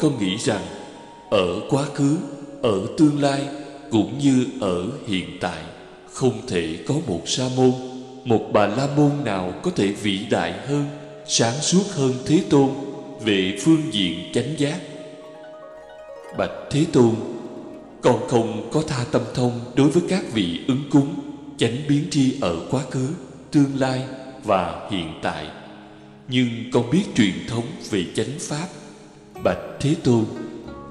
không con nghĩ rằng Ở quá khứ, ở tương lai Cũng như ở hiện tại Không thể có một sa môn Một bà la môn nào có thể vĩ đại hơn Sáng suốt hơn Thế Tôn Về phương diện chánh giác. Bạch Thế Tôn Con không có tha tâm thông Đối với các vị ứng cúng Chánh biến tri ở quá khứ Tương lai và hiện tại. Nhưng con biết truyền thống về chánh pháp Bạch Thế Tôn,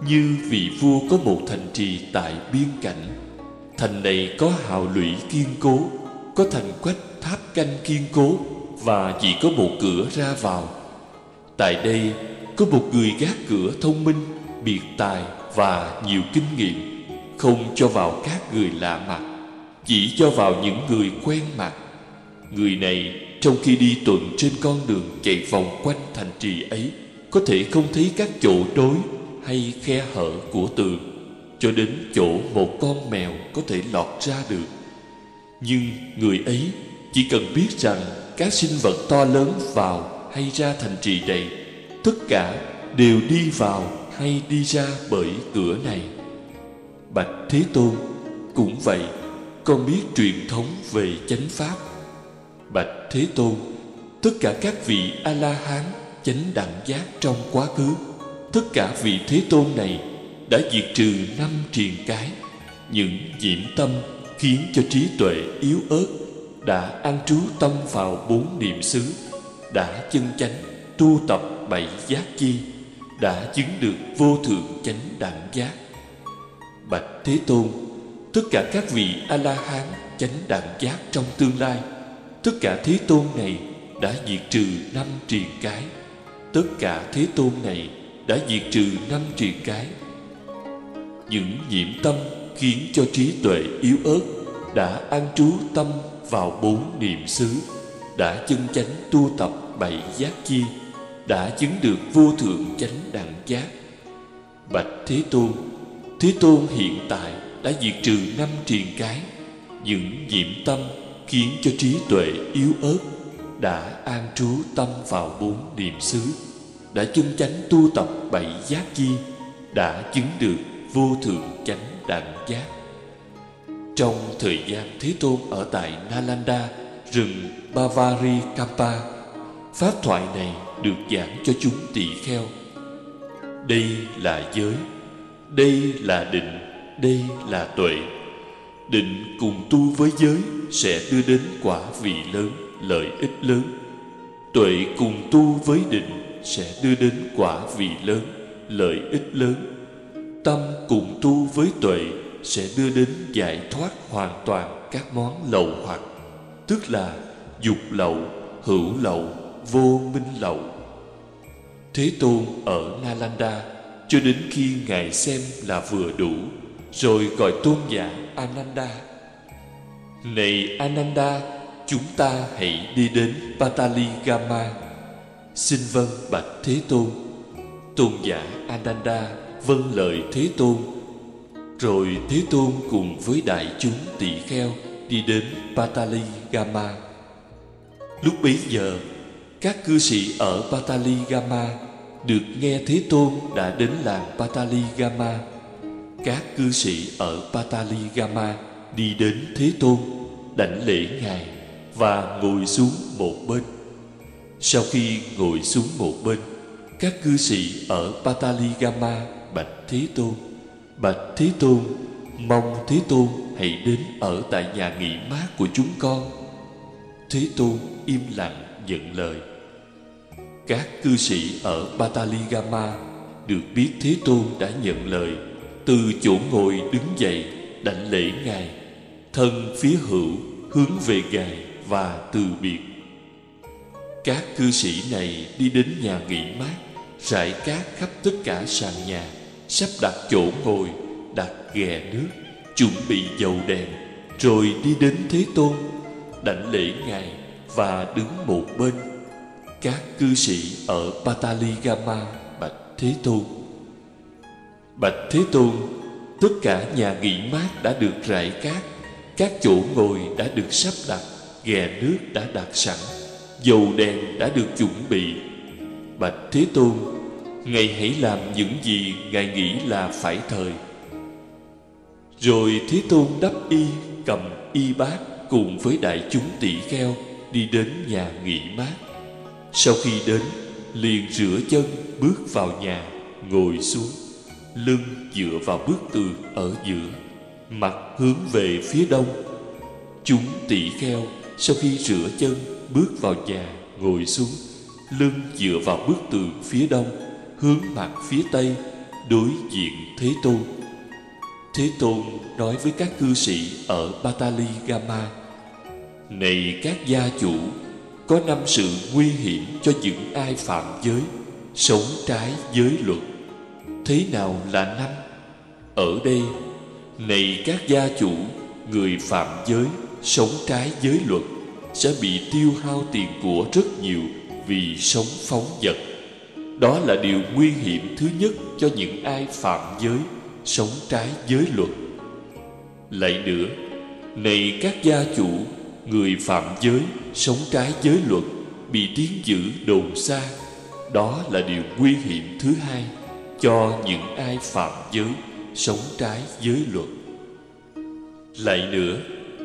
Như vị vua có một thành trì tại biên cảnh, Thành này có hào lũy kiên cố, Có thành quách tháp canh kiên cố Và chỉ có một cửa ra vào. Tại đây có một người gác cửa thông minh, Biệt tài và nhiều kinh nghiệm, Không cho vào các người lạ mặt, Chỉ cho vào những người quen mặt. Người này trong khi đi tuần trên con đường chạy vòng quanh thành trì ấy có thể không thấy các chỗ trối hay khe hở của tường Cho đến chỗ một con mèo có thể lọt ra được. Nhưng người ấy chỉ cần biết rằng các sinh vật to lớn vào hay ra thành trì này Tất cả đều đi vào hay đi ra bởi cửa này. Bạch Thế Tôn Cũng vậy, Con biết truyền thống về chánh pháp. Bạch Thế Tôn, Tất cả các vị A-la-hán Chánh đẳng giác trong quá khứ. Tất cả vị Thế Tôn này Đã diệt trừ năm triền cái. Những nhiễm tâm Khiến cho trí tuệ yếu ớt Đã an trú tâm vào bốn niệm xứ, Đã chân chánh Tu tập bảy giác chi, Đã chứng được vô thượng chánh đẳng giác. Bạch Thế Tôn, Tất cả các vị A-la-hán Chánh đẳng giác trong tương lai, Tất cả Thế Tôn này đã diệt trừ năm triền cái. Tất cả Thế Tôn này đã diệt trừ năm triền cái. Những nhiễm tâm khiến cho trí tuệ yếu ớt Đã an trú tâm vào bốn niệm xứ, Đã chân chánh tu tập bảy giác chi, Đã chứng được vô thượng chánh đẳng giác. Bạch Thế Tôn Thế Tôn hiện tại đã diệt trừ năm triền cái. Những nhiễm tâm khiến cho trí tuệ yếu ớt đã an trú tâm vào bốn niệm xứ, đã chân chánh tu tập bảy giác chi, đã chứng được vô thượng chánh đẳng giác. Trong thời gian thế tôn ở tại nalanda, rừng bavari kampa pháp thoại này được giảng cho chúng tỳ kheo. Đây là giới, đây là định, đây là tuệ. Định cùng tu với giới sẽ đưa đến quả vị lớn lợi ích lớn. Tuệ cùng tu với định sẽ đưa đến quả vị lớn, lợi ích lớn. Tâm cùng tu với tuệ sẽ đưa đến giải thoát hoàn toàn các món lậu hoặc, tức là dục lậu, hữu lậu, vô minh lậu. Thế tôn ở nalanda cho đến khi ngài xem là vừa đủ, rồi gọi tôn giả ananda. Này ananda chúng ta hãy đi đến Pataligama. Xin vâng bạch Thế Tôn. Tôn giả Ananda vâng lời Thế Tôn. Rồi Thế Tôn cùng với đại chúng tỳ kheo đi đến Pataligama. Lúc bấy giờ, các cư sĩ ở Pataligama được nghe Thế Tôn đã đến làng Pataligama. Các cư sĩ ở Pataligama đi đến Thế Tôn, đảnh lễ Ngài và ngồi xuống một bên. Sau khi ngồi xuống một bên, các cư sĩ ở Pataligama bạch Thế Tôn, bạch Thế Tôn, mong Thế Tôn hãy đến ở tại nhà nghỉ mát của chúng con. Thế Tôn im lặng nhận lời. Các cư sĩ ở Pataligama được biết Thế Tôn đã nhận lời, từ chỗ ngồi đứng dậy đảnh lễ Ngài, thân phía hữu hướng về Ngài và từ biệt. Các cư sĩ này đi đến nhà nghỉ mát, rải cát khắp tất cả sàn nhà, sắp đặt chỗ ngồi, đặt ghè nước, chuẩn bị dầu đèn, rồi đi đến thế tôn, đảnh lễ ngài và đứng một bên. Các cư sĩ ở pataligama, bạch thế tôn. Bạch thế tôn, tất cả nhà nghỉ mát đã được rải cát, các chỗ ngồi đã được sắp đặt ghè nước đã đặt sẵn, dầu đèn đã được chuẩn bị. Bạch Thế Tôn, Ngài hãy làm những gì Ngài nghĩ là phải thời. Rồi Thế Tôn đắp y, cầm y bát Cùng với đại chúng tỷ kheo Đi đến nhà nghỉ mát. Sau khi đến, liền rửa chân, bước vào nhà, Ngồi xuống, Lưng dựa vào bức tường ở giữa, Mặt hướng về phía đông. Chúng tỷ kheo sau khi rửa chân, bước vào nhà, Ngồi xuống, Lưng dựa vào bức tường phía đông, Hướng mặt phía tây, Đối diện Thế Tôn Thế Tôn nói với các cư sĩ ở Batali Gama Này các gia chủ, Có năm sự nguy hiểm cho những ai phạm giới, Sống trái giới luật Thế nào là năm? Ở đây, Này các gia chủ, Người phạm giới Sống trái giới luật Sẽ bị tiêu hao tiền của rất nhiều Vì sống phóng vật. Đó là điều nguy hiểm thứ nhất Cho những ai phạm giới, Sống trái giới luật. Lại nữa, Này các gia chủ, Người phạm giới, Sống trái giới luật Bị tiếng dữ đồn xa, Đó là điều nguy hiểm thứ hai Cho những ai phạm giới, Sống trái giới luật. Lại nữa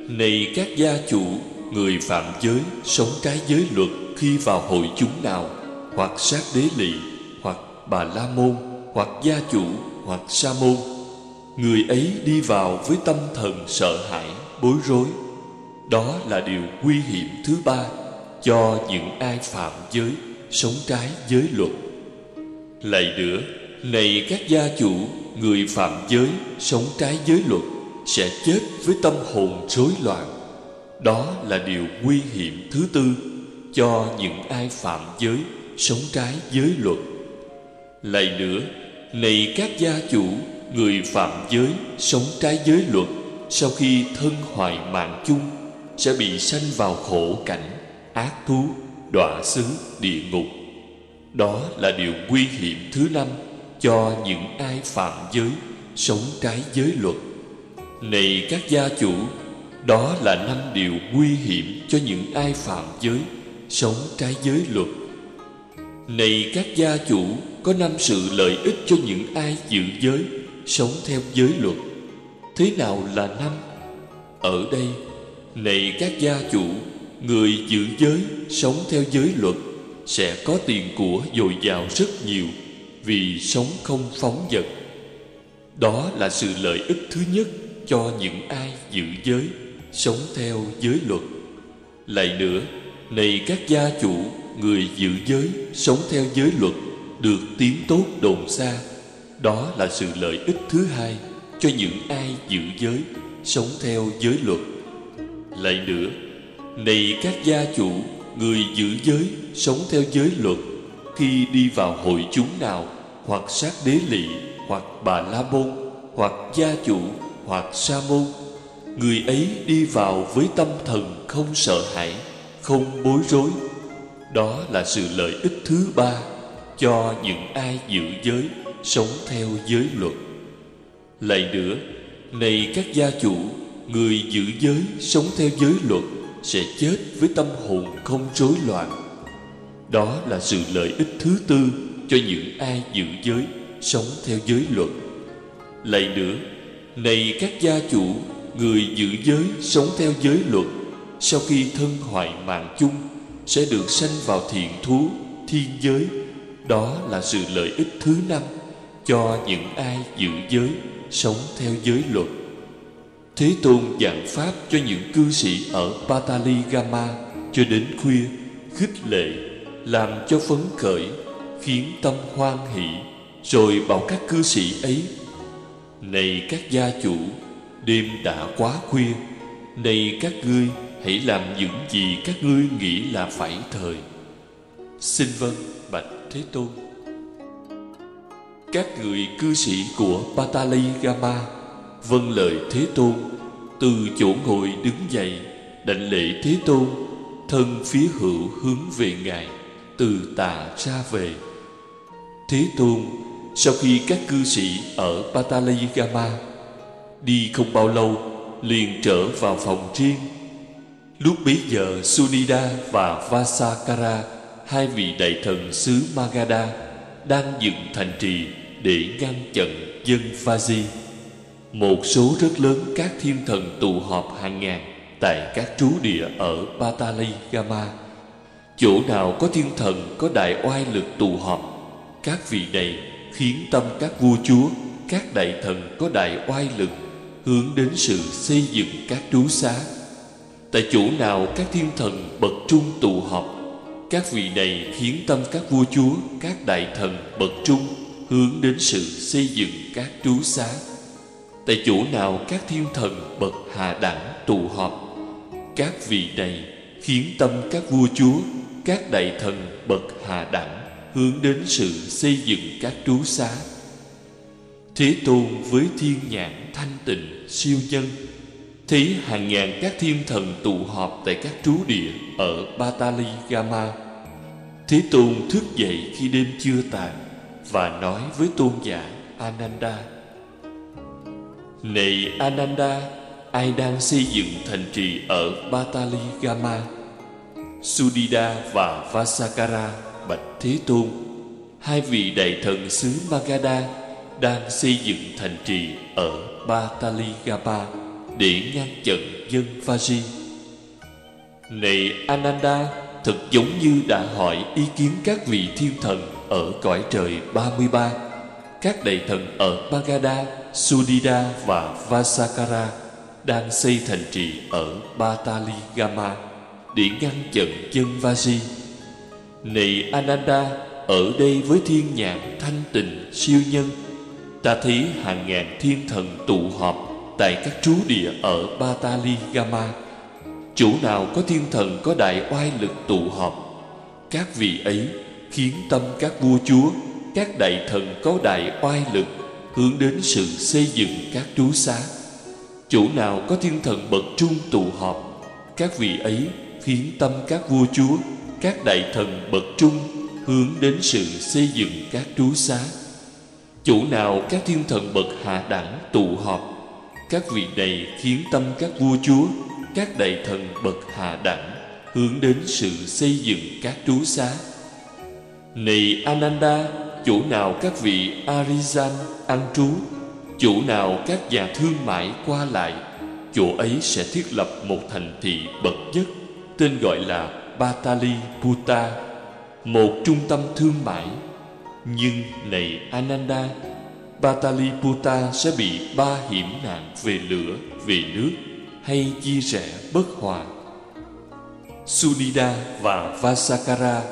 này các gia chủ, Người phạm giới Sống trái giới luật Khi vào hội chúng nào, Hoặc sát đế lị Hoặc bà la môn, Hoặc gia chủ, Hoặc sa môn. Người ấy đi vào với tâm thần sợ hãi, Bối rối. Đó là điều nguy hiểm thứ ba Cho những ai phạm giới Sống trái giới luật. Lại nữa, Này các gia chủ, Người phạm giới Sống trái giới luật sẽ chết với tâm hồn rối loạn. Đó là điều nguy hiểm thứ tư Cho những ai phạm giới, Sống trái giới luật. Lại nữa, Này các gia chủ, Người phạm giới, Sống trái giới luật, Sau khi thân hoại mạng chung, Sẽ bị sanh vào khổ cảnh, Ác thú, Đọa xứ, địa ngục. Đó là điều nguy hiểm thứ năm Cho những ai phạm giới, Sống trái giới luật. Này các gia chủ, Đó là năm điều nguy hiểm Cho những ai phạm giới, Sống trái giới luật. Này các gia chủ, Có năm sự lợi ích cho những ai giữ giới, Sống theo giới luật. Thế nào là năm? Ở đây, Này các gia chủ, Người giữ giới, Sống theo giới luật Sẽ có tiền của dồi dào rất nhiều Vì sống không phóng vật. Đó là sự lợi ích thứ nhất. Cho những ai giữ giới, Sống theo giới luật. Lại nữa, Này các gia chủ, Người giữ giới, Sống theo giới luật, Được tiếng tốt đồn xa. Đó là sự lợi ích thứ hai Cho những ai giữ giới, Sống theo giới luật. Lại nữa, Này các gia chủ, Người giữ giới, Sống theo giới luật, Khi đi vào hội chúng nào, Hoặc sát đế lị, Hoặc bà la môn, Hoặc gia chủ hoặc sa môn, Người ấy đi vào với tâm thần không sợ hãi, Không bối rối. Đó là sự lợi ích thứ ba Cho những ai giữ giới, Sống theo giới luật. Lại nữa, Này các gia chủ, Người giữ giới, Sống theo giới luật Sẽ chết với tâm hồn không rối loạn. Đó là sự lợi ích thứ tư Cho những ai giữ giới, Sống theo giới luật. Lại nữa này các gia chủ Người giữ giới sống theo giới luật Sau khi thân hoại mạng chung Sẽ được sanh vào thiện thú Thiên giới. Đó là sự lợi ích thứ năm Cho những ai giữ giới Sống theo giới luật. Thế Tôn giảng pháp cho những cư sĩ ở Patali Gama cho đến khuya, khích lệ, làm cho phấn khởi, khiến tâm hoan hỷ, rồi bảo các cư sĩ ấy: này các gia chủ, đêm đã quá khuya, này các ngươi hãy làm những gì các ngươi nghĩ là phải thời. Xin vâng, bạch Thế Tôn. Các người cư sĩ của Patali Gama vâng lời Thế Tôn từ chỗ ngồi đứng dậy đảnh lễ Thế Tôn thân phía hữu hướng về ngài từ tà ra về Thế Tôn sau khi các cư sĩ ở Patalayagama đi không bao lâu liền trở vào phòng riêng lúc bấy giờ Sunida và Vasakara hai vị đại thần xứ Magadha đang dựng thành trì để ngăn chặn dân Vaji. Một số rất lớn các thiên thần tụ họp hàng ngàn tại các trú địa ở Pataligama. Chỗ nào có thiên thần có đại oai lực tụ họp, các vị này khiến tâm các vua chúa, các đại thần có đại oai lực hướng đến sự xây dựng các trú xá. Tại chỗ nào các thiên thần bậc trung tụ họp, các vị này khiến tâm các vua chúa, các đại thần bậc trung hướng đến sự xây dựng các trú xá. Tại chỗ nào các thiên thần bậc hạ đẳng tụ họp, các vị này khiến tâm các vua chúa, các đại thần bậc hạ đẳng hướng đến sự xây dựng các trú xá. Thế Tôn với thiên nhãn thanh tịnh siêu nhân thấy hàng ngàn các thiên thần tụ họp tại các trú địa ở Batali Gama. Thế Tôn thức dậy khi đêm chưa tàn và nói với tôn giả Ananda: Này Ananda, ai đang xây dựng thành trì ở Batali Gama? Sudida và Vasakara bạch Thế Tôn, hai vị đại thần xứ Magadha đang xây dựng thành trì ở bataligapa để ngăn chặn dân Vaji. Này Ananda, thật giống như đã hỏi ý kiến các vị thiên thần ở cõi trời 33, các đại thần ở Magadha, Sudida và Vasakara đang xây thành trì ở Bataligama để ngăn chặn dân Vaji. Này Ananda, ở đây với thiên nhãn thanh tịnh siêu nhân, ta thấy hàng ngàn thiên thần tụ họp tại các trú địa ở Batali Gama. Chỗ nào có thiên thần có đại oai lực tụ họp, các vị ấy khiến tâm các vua chúa, các đại thần có đại oai lực hướng đến sự xây dựng các trú xá. Chỗ nào có thiên thần bậc trung tụ họp, các vị ấy khiến tâm các vua chúa, các đại thần bậc trung hướng đến sự xây dựng các trú xá. Chỗ nào các thiên thần bậc hạ đẳng tụ họp, các vị này khiến tâm các vua chúa, các đại thần bậc hạ đẳng hướng đến sự xây dựng các trú xá. Này Ananda, chỗ nào các vị Arisan ăn trú, chỗ nào các nhà thương mại qua lại, chỗ ấy sẽ thiết lập một thành thị bậc nhất, tên gọi là Batali Puta, một trung tâm thương mại. Nhưng này Ananda, Pataliputa sẽ bị ba hiểm nạn về lửa, về nước hay chia rẽ bất hòa. Sunida và Vasakara,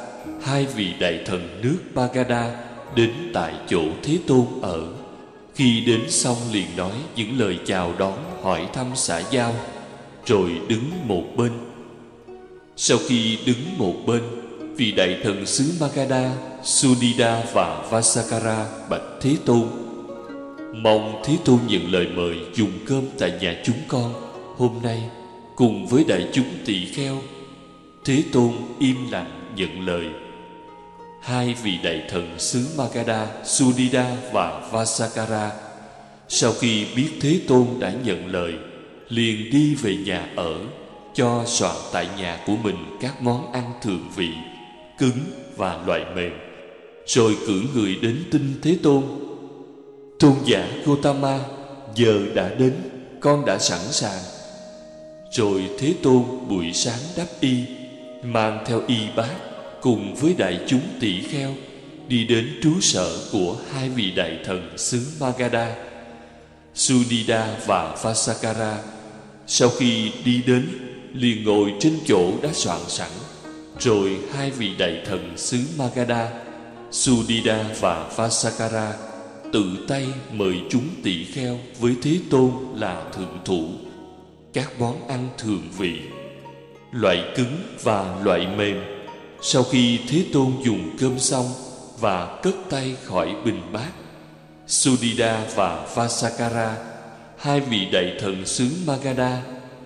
hai vị đại thần nước Bagada đến tại chỗ Thế Tôn ở. Khi đến xong liền nói những lời chào đón hỏi thăm xã giao, rồi đứng một bên. Sau khi đứng một bên, vị đại thần xứ Magadha, Sunida và Vasakara bạch Thế Tôn. Mong Thế Tôn nhận lời mời dùng cơm tại nhà chúng con Hôm nay cùng với đại chúng tỳ kheo. Thế Tôn im lặng nhận lời. Hai vị đại thần xứ Magadha, Sudida và Vasakara Sau khi biết Thế Tôn đã nhận lời Liền đi về nhà ở. Cho soạn tại nhà của mình các món ăn thường vị, Cứng và loại mềm, Rồi cử người đến tin Thế Tôn. Tôn giả Gotama Giờ đã đến, Con đã sẵn sàng. Rồi Thế Tôn buổi sáng đắp y, Mang theo y bát Cùng với đại chúng tỷ kheo, Đi đến trú sở của hai vị đại thần xứ Magadha, Sudida và Vasakara. Sau khi đi đến liền ngồi trên chỗ đã soạn sẵn Rồi hai vị đại thần xứ Magadha Sudida và Vasakara tự tay mời chúng tỳ kheo với Thế Tôn là thượng thủ. Các món ăn thường vị, loại cứng và loại mềm. Sau khi Thế Tôn dùng cơm xong và cất tay khỏi bình bát, Sudida và Vasakara, hai vị đại thần xứ Magadha,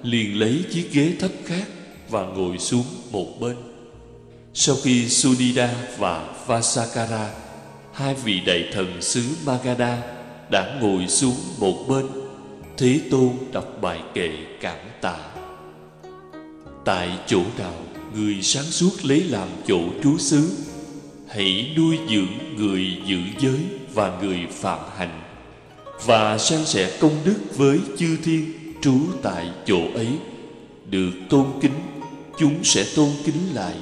liền lấy chiếc ghế thấp khác và ngồi xuống một bên. Sau khi Sunida và Vasakara, hai vị đại thần xứ Magadha, đã ngồi xuống một bên, Thế Tôn đọc bài kệ cảm tạ Tại chỗ nào người sáng suốt lấy làm chỗ trú xứ, hãy nuôi dưỡng người giữ giới và người phạm hạnh và san sẻ công đức với chư thiên trú tại chỗ ấy. Được tôn kính chúng sẽ tôn kính lại.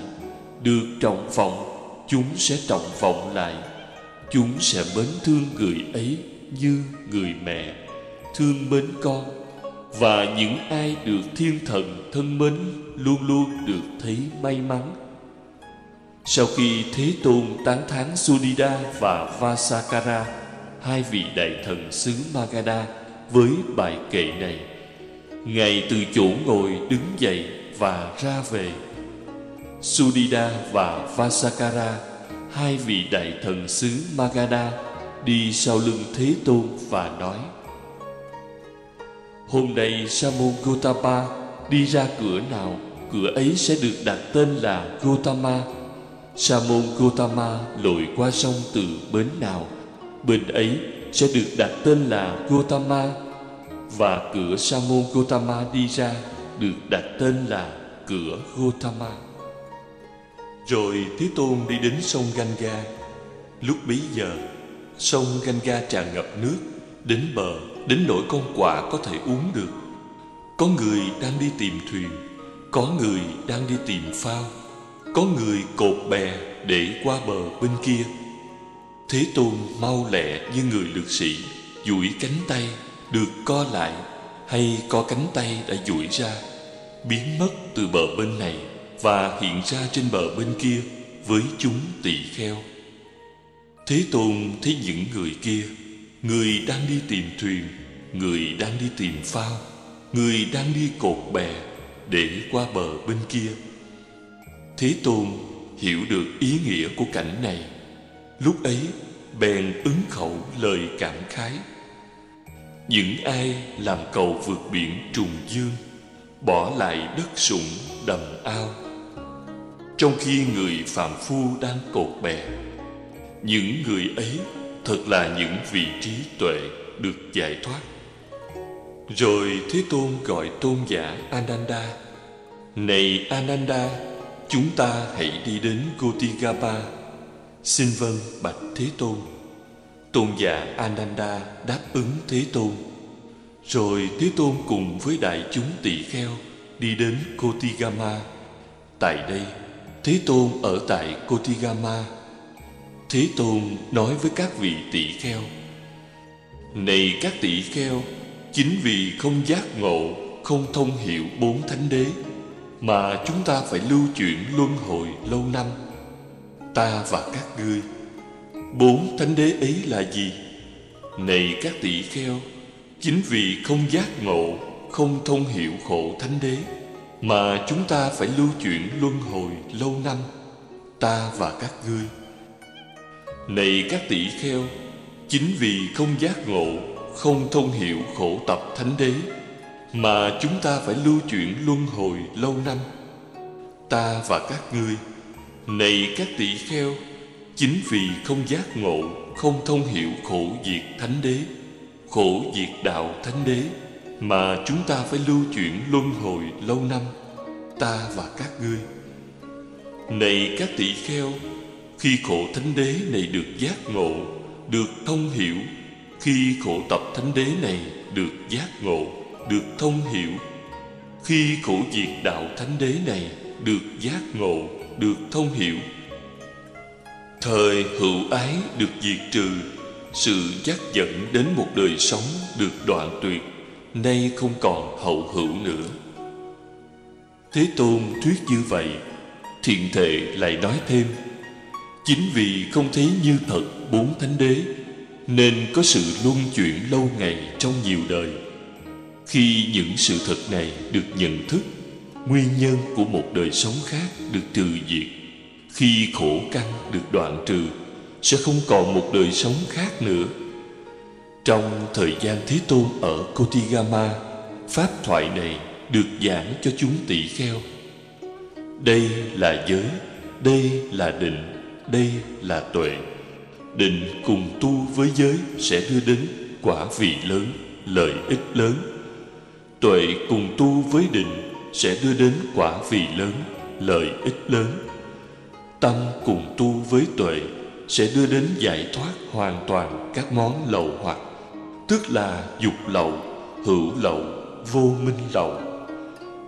Được trọng vọng chúng sẽ trọng vọng lại. Chúng sẽ mến thương người ấy như người mẹ thương mến con. Và những ai được thiên thần thân mến luôn luôn được thấy may mắn. Sau khi Thế Tôn tán thán Sudida và Vasakara, hai vị đại thần xứ Magadha với bài kệ này, Ngài từ chỗ ngồi đứng dậy và ra về. Sudida và Vasakara, hai vị đại thần xứ Magadha, đi sau lưng Thế Tôn và nói, Hôm nay Sa môn Gotama đi ra cửa nào, cửa ấy sẽ được đặt tên là Gotama Sa môn Gotama lội qua sông từ bến nào Bên ấy sẽ được đặt tên là Gotama và cửa Sa môn Gotama đi ra Được đặt tên là cửa Gotama. Rồi Thế Tôn đi đến sông Ganga. Lúc bấy giờ, Sông Ganga tràn ngập nước, Đến bờ, Đến nỗi con quạ có thể uống được. Có người đang đi tìm thuyền, Có người đang đi tìm phao, có người cột bè để qua bờ bên kia. Thế Tôn mau lẹ như người lực sĩ, duỗi cánh tay được co lại hay có cánh tay đã duỗi ra, biến mất từ bờ bên này và hiện ra trên bờ bên kia với chúng tỳ kheo. Thế tôn thấy những người kia, người đang đi tìm thuyền, người đang đi tìm phao, người đang đi cột bè để qua bờ bên kia. Thế Tôn hiểu được ý nghĩa của cảnh này. Lúc ấy, bèn ứng khẩu lời cảm khái. Những ai làm cầu vượt biển trùng dương, Bỏ lại đất sũng đầm ao. Trong khi người phạm phu đang cột bè, Những người ấy thật là những vị trí tuệ được giải thoát. Rồi Thế Tôn gọi tôn giả Ananda, Này Ananda, Chúng ta hãy đi đến Gotigapa Xin vâng bạch Thế Tôn. Tôn giả Ananda đáp ứng Thế Tôn. Rồi Thế Tôn cùng với đại chúng tỳ kheo Đi đến Kotigama. Tại đây, Thế Tôn ở tại Kotigama. Thế Tôn nói với các vị tỳ kheo, Này các tỳ kheo, Chính vì không giác ngộ, Không thông hiểu bốn thánh đế, mà chúng ta phải lưu chuyển luân hồi lâu năm, ta và các ngươi bốn thánh đế ấy là gì? Này các tỷ kheo, chính vì không giác ngộ, không thông hiểu khổ thánh đế, mà chúng ta phải lưu chuyển luân hồi lâu năm, ta và các ngươi. Này các tỷ kheo, chính vì không giác ngộ, không thông hiểu khổ tập thánh đế, mà chúng ta phải lưu chuyển luân hồi lâu năm, ta và các ngươi. Này các tỷ kheo chính vì không giác ngộ, không thông hiểu khổ diệt thánh đế, khổ diệt đạo thánh đế, mà chúng ta phải lưu chuyển luân hồi lâu năm, ta và các ngươi. Này các tỷ kheo, khi khổ thánh đế này được giác ngộ, được thông hiểu, khi khổ tập thánh đế này được giác ngộ, được thông hiểu, khi khổ diệt đạo thánh đế này được giác ngộ, được thông hiểu thời hữu ái được diệt trừ, sự dắt dẫn đến một đời sống được đoạn tuyệt, nay không còn hậu hữu nữa. Thế tôn thuyết như vậy, thiện thệ lại nói thêm, chính vì không thấy như thật bốn thánh đế, nên có sự luân chuyển lâu ngày trong nhiều đời. Khi những sự thật này được nhận thức, nguyên nhân của một đời sống khác được trừ diệt khi khổ căn được đoạn trừ, sẽ không còn một đời sống khác nữa. Trong thời gian thế tôn ở kotigama, pháp thoại này được giảng cho chúng tỷ kheo. Đây là giới, đây là định, đây là tuệ. Định cùng tu với giới sẽ đưa đến quả vị lớn, lợi ích lớn. Tuệ cùng tu với định sẽ đưa đến quả vị lớn, lợi ích lớn tâm cùng tu với tuệ sẽ đưa đến giải thoát hoàn toàn các món lậu hoặc, tức là dục lậu, hữu lậu, vô minh lậu.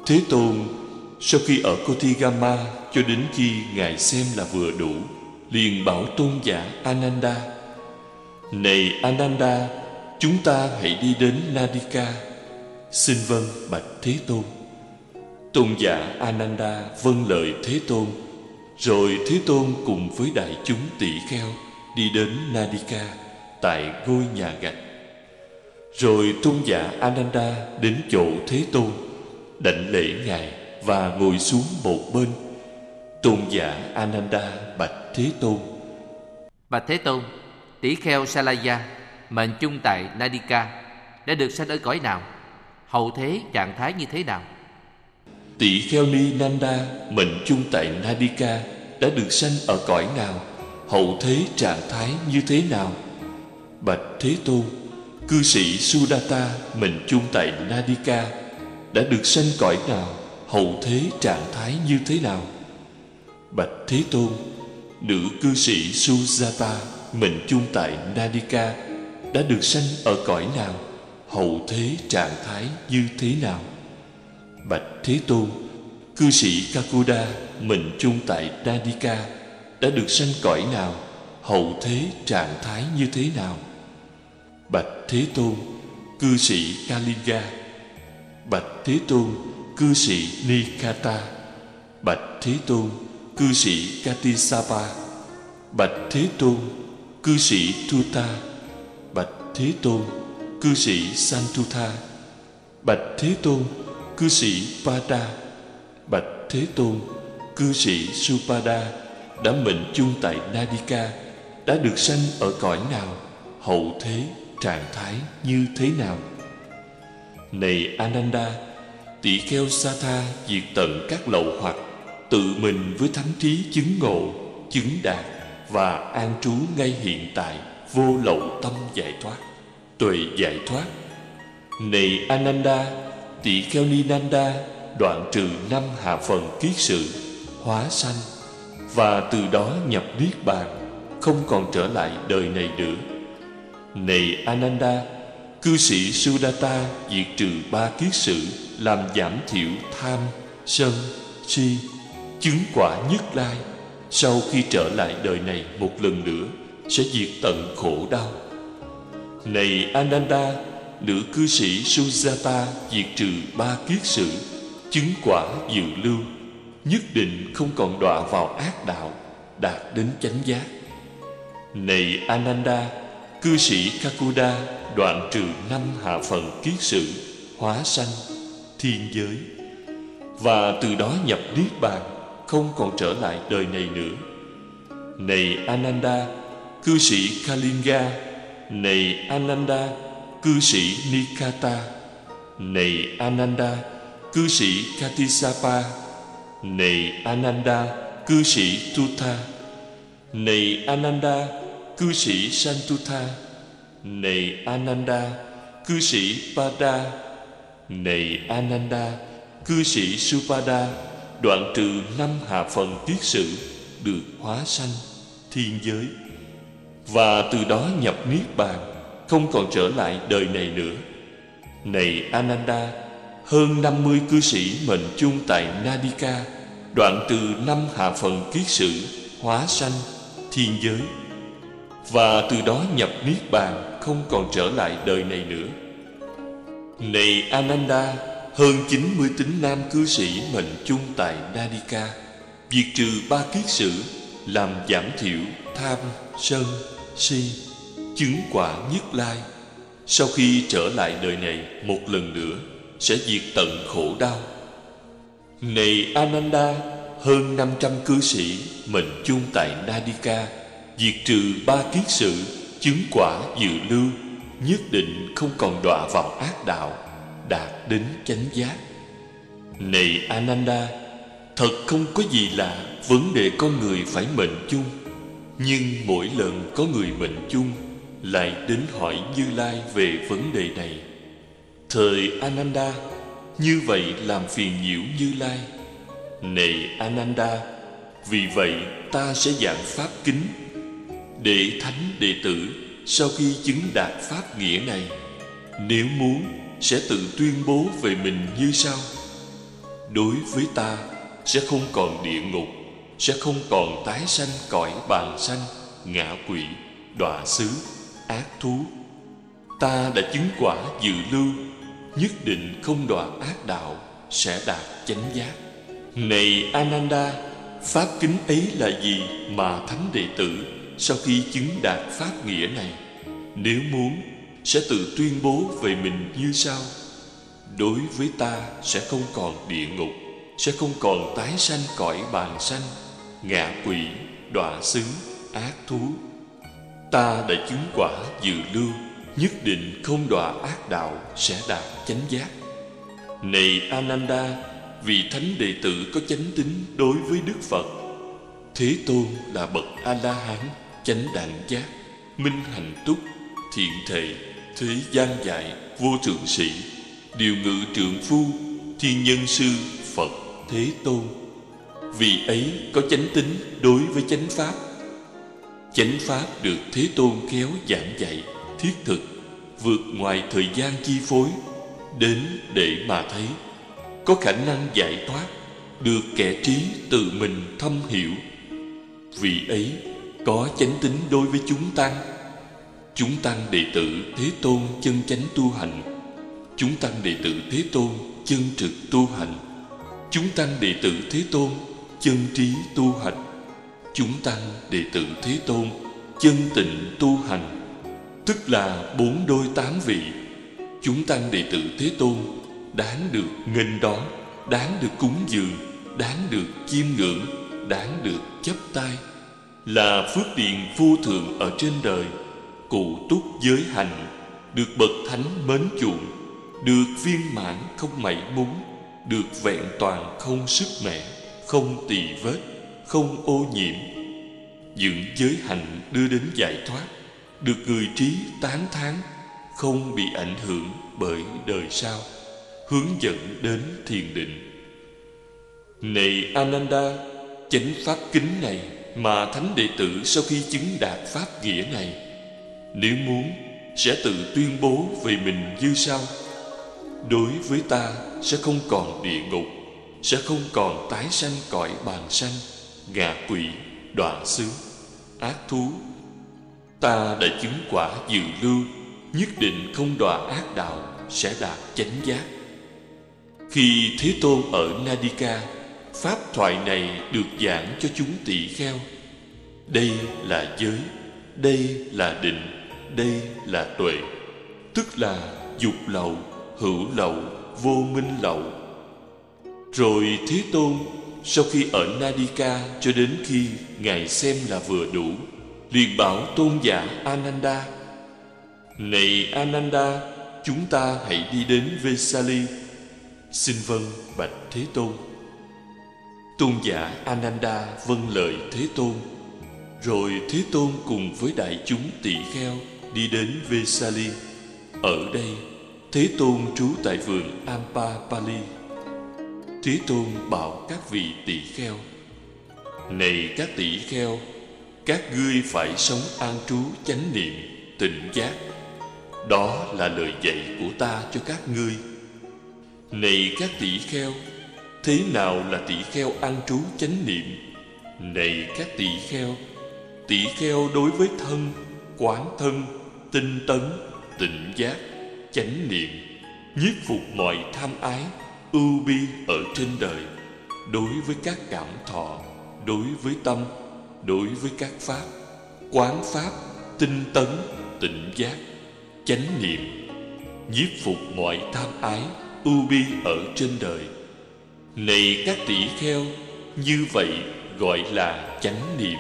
Thế tôn, sau khi ở Kotigama cho đến khi ngài xem là vừa đủ, liền bảo tôn giả Ananda, này Ananda, chúng ta hãy đi đến Nadika. Xin vâng bạch Thế Tôn. Tôn giả Ananda vâng lời Thế Tôn rồi Thế Tôn cùng với đại chúng tỷ kheo đi đến Nadika tại ngôi nhà gạch. Rồi tôn giả Ananda đến chỗ Thế Tôn, đảnh lễ Ngài và ngồi xuống một bên. Tôn giả Ananda bạch Thế Tôn. Bạch Thế Tôn, tỷ kheo Salaya, mệnh chung tại Nadika, đã được sanh ở cõi nào? Hậu thế trạng thái như thế nào? Tỷ kheo ni nanda, mệnh chung tại nadika đã được sanh ở cõi nào? Hậu thế trạng thái như thế nào? Bạch thế tôn, cư sĩ sudata, mệnh chung tại nadika đã được sanh cõi nào? Hậu thế trạng thái như thế nào? Bạch thế tôn, nữ cư sĩ sujata mệnh chung tại nadika đã được sanh ở cõi nào? Hậu thế trạng thái như thế nào? Bạch Thế Tôn, Cư sĩ Kakuda, Mình chung tại Danika Đã được sanh cõi nào, Hậu thế trạng thái như thế nào? Bạch Thế Tôn, Cư sĩ Kalinga. Bạch Thế Tôn, Cư sĩ Nikata. Bạch Thế Tôn, Cư sĩ Katisapa. Bạch Thế Tôn, Cư sĩ Tuta Bạch Thế Tôn, Cư sĩ Santutha. Bạch Thế Tôn cư sĩ Pada. Bạch Thế Tôn, cư sĩ Supada đã mệnh chung tại Nadika đã được sanh ở cõi nào, hậu thế, trạng thái như thế nào? Này Ananda, tỷ kheo Satha diệt tận các lậu hoặc, tự mình với thánh trí chứng ngộ, chứng đạt và an trú ngay hiện tại, vô lậu tâm giải thoát, tuệ giải thoát. Này Ananda tỷ kheo ni nanda đoạn trừ năm hạ phần kiết sự, hóa sanh. Và từ đó nhập niết bàn, không còn trở lại đời này nữa. Này ananda, cư sĩ sudata diệt trừ ba kiết sự làm giảm thiểu tham, sân, si, chứng quả nhất lai. Sau khi trở lại đời này một lần nữa, sẽ diệt tận khổ đau. Này ananda nữ cư sĩ Sujata diệt trừ ba kiết sử, chứng quả dự lưu, nhất định không còn đọa vào ác đạo, đạt đến chánh giác. Này Ananda, cư sĩ Kakuda đoạn trừ năm hạ phần kiết sử, hóa sanh, thiên giới. Và từ đó nhập niết bàn, không còn trở lại đời này nữa. Này Ananda, cư sĩ Kalinga, này Ananda cư sĩ Nikata Này Ananda, Cư sĩ Katisapa Này Ananda, Cư sĩ Tuta Này Ananda, Cư sĩ Santutha Này Ananda, Cư sĩ Pada Này Ananda, Cư sĩ Supada. Đoạn trừ năm hạ phần tiết sự Được hóa sanh Thiên giới. Và từ đó nhập Niết Bàn không còn trở lại đời này nữa. Này Ananda, hơn 50 cư sĩ mệnh chung tại Nadika, đoạn từ năm hạ phần kiết sử, hóa sanh, thiên giới, và từ đó nhập niết bàn không còn trở lại đời này nữa. Này Ananda, hơn 90 tính nam cư sĩ mệnh chung tại Nadika, diệt trừ ba kiết sử, làm giảm thiểu tham, sân, si, chứng quả nhất lai. Sau khi trở lại đời này, một lần nữa, sẽ diệt tận khổ đau. Này ananda, hơn 500 cư sĩ mệnh chung tại nadika diệt trừ ba kiết sự, chứng quả dự lưu, nhất định không còn đọa vào ác đạo, đạt đến chánh giác. Này ananda, thật không có gì lạ vấn đề con người phải mệnh chung, nhưng mỗi lần có người mệnh chung lại đến hỏi Như Lai về vấn đề này. Thời Ananda, như vậy làm phiền nhiễu Như Lai. Này Ananda Vì vậy ta sẽ giảng pháp kính Để thánh đệ tử Sau khi chứng đạt pháp nghĩa này Nếu muốn Sẽ tự tuyên bố về mình như sau Đối với ta Sẽ không còn địa ngục Sẽ không còn tái sanh cõi bàn sanh Ngạ quỷ Đọa xứ Ác thú. Ta đã chứng quả dự lưu Nhất định không đọa ác đạo Sẽ đạt chánh giác. Này Ananda Pháp kính ấy là gì mà thánh đệ tử Sau khi chứng đạt pháp nghĩa này Nếu muốn Sẽ tự tuyên bố về mình như sau. Đối với ta sẽ không còn địa ngục Sẽ không còn tái sanh cõi bàn sanh Ngạ quỷ, đọa xứ, ác thú. Ta đã chứng quả dự lưu, nhất định không đọa ác đạo sẽ đạt chánh giác. Này ananda, vì thánh đệ tử có chánh tính đối với đức phật, thế tôn là bậc a la hán chánh đẳng giác, minh hạnh túc, thiện thệ, thế gian dạy, vô thượng sĩ, điều ngự trượng phu, thiên nhân sư phật thế tôn. Vì ấy có chánh tính đối với chánh pháp chánh pháp được thế tôn kéo giảng dạy, thiết thực, vượt ngoài thời gian chi phối, đến để mà thấy. Có khả năng giải thoát, được kẻ trí tự mình thâm hiểu. Vì ấy, có chánh tính đối với chúng tăng. Chúng tăng đệ tử thế tôn chân chánh tu hành. Chúng tăng đệ tử thế tôn chân trực tu hành. Chúng tăng đệ tử thế tôn chân trí tu hành chúng tăng đệ tử thế tôn, chân tịnh tu hành. Tức là bốn đôi tám vị. Chúng tăng đệ tử thế tôn, đáng được nghênh đón, đáng được cúng dường, đáng được chiêm ngưỡng, đáng được chấp tay. Là phước điền vô thượng ở trên đời, cụ túc giới hành được bậc thánh mến chuộng, được viên mãn không mảy muốn, được vẹn toàn không sức mẻ, không tỳ vết không ô nhiễm. Những giới hạnh đưa đến giải thoát, được người trí tán thán, không bị ảnh hưởng bởi đời sau, hướng dẫn đến thiền định. Này ananda, chánh pháp kính này mà thánh đệ tử sau khi chứng đạt pháp nghĩa này, nếu muốn sẽ tự tuyên bố về mình như sau. Đối với ta sẽ không còn địa ngục, sẽ không còn tái sanh cõi bàn sanh ngạ quỷ đọa xứ, ác thú. Ta đã chứng quả dự lưu, nhất định không đọa ác đạo sẽ đạt chánh giác. Khi thế tôn ở nadika, pháp thoại này được giảng cho chúng tỳ kheo. Đây là giới, đây là định, đây là tuệ, tức là dục lậu, hữu lậu, vô minh lậu. Rồi thế tôn sau khi ở nadika cho đến khi ngài xem là vừa đủ, liền bảo tôn giả Ananda, Này Ananda, Chúng ta hãy đi đến Vesali. Xin vâng bạch Thế Tôn. Tôn giả Ananda vâng lời Thế Tôn. Rồi Thế Tôn cùng với đại chúng tỳ kheo Đi đến Vesali. Ở đây, Thế Tôn trú tại vườn Ampapali. Thế Tôn bảo các vị tỷ-kheo, Này các tỷ-kheo, các ngươi phải sống an trú chánh niệm tỉnh giác. Đó là lời dạy của ta cho các ngươi. Này các tỷ kheo thế nào là tỷ kheo an trú chánh niệm? Này các tỷ kheo tỷ kheo đối với thân quán thân tinh tấn tỉnh giác chánh niệm nhiếp phục mọi tham ái ưu bi ở trên đời, đối với các cảm thọ, đối với tâm, đối với các pháp, quán pháp, tinh tấn, tỉnh giác, chánh niệm, nhiếp phục mọi tham ái ưu bi ở trên đời. Này các tỷ kheo, như vậy gọi là chánh niệm.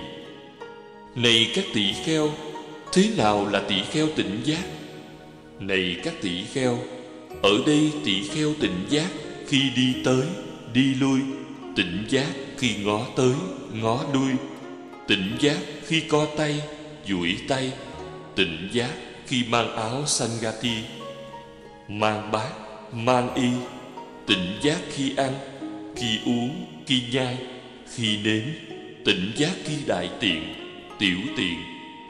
Này các tỷ kheo, thế nào là tỷ kheo tỉnh giác? Này các tỷ kheo, ở đây tỷ kheo tỉnh giác khi đi tới, đi lui. Tỉnh giác khi ngó tới, ngó lui. Tỉnh giác khi co tay, duỗi tay. Tỉnh giác khi mang áo sangati, mang bát, mang y. Tỉnh giác khi ăn, khi uống, khi nhai. Khi nếm, tỉnh giác khi đại tiện, tiểu tiện.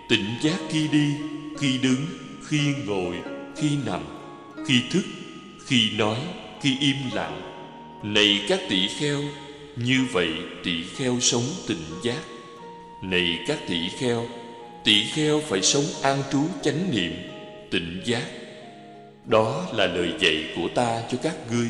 Tỉnh giác khi đi, khi đứng, khi ngồi, khi nằm. Khi thức, khi nói khi im lặng này các tỷ kheo, như vậy tỷ kheo sống tịnh giác. Này các tỷ kheo tỷ kheo phải sống an trú chánh niệm tịnh giác. Đó là lời dạy của ta cho các ngươi.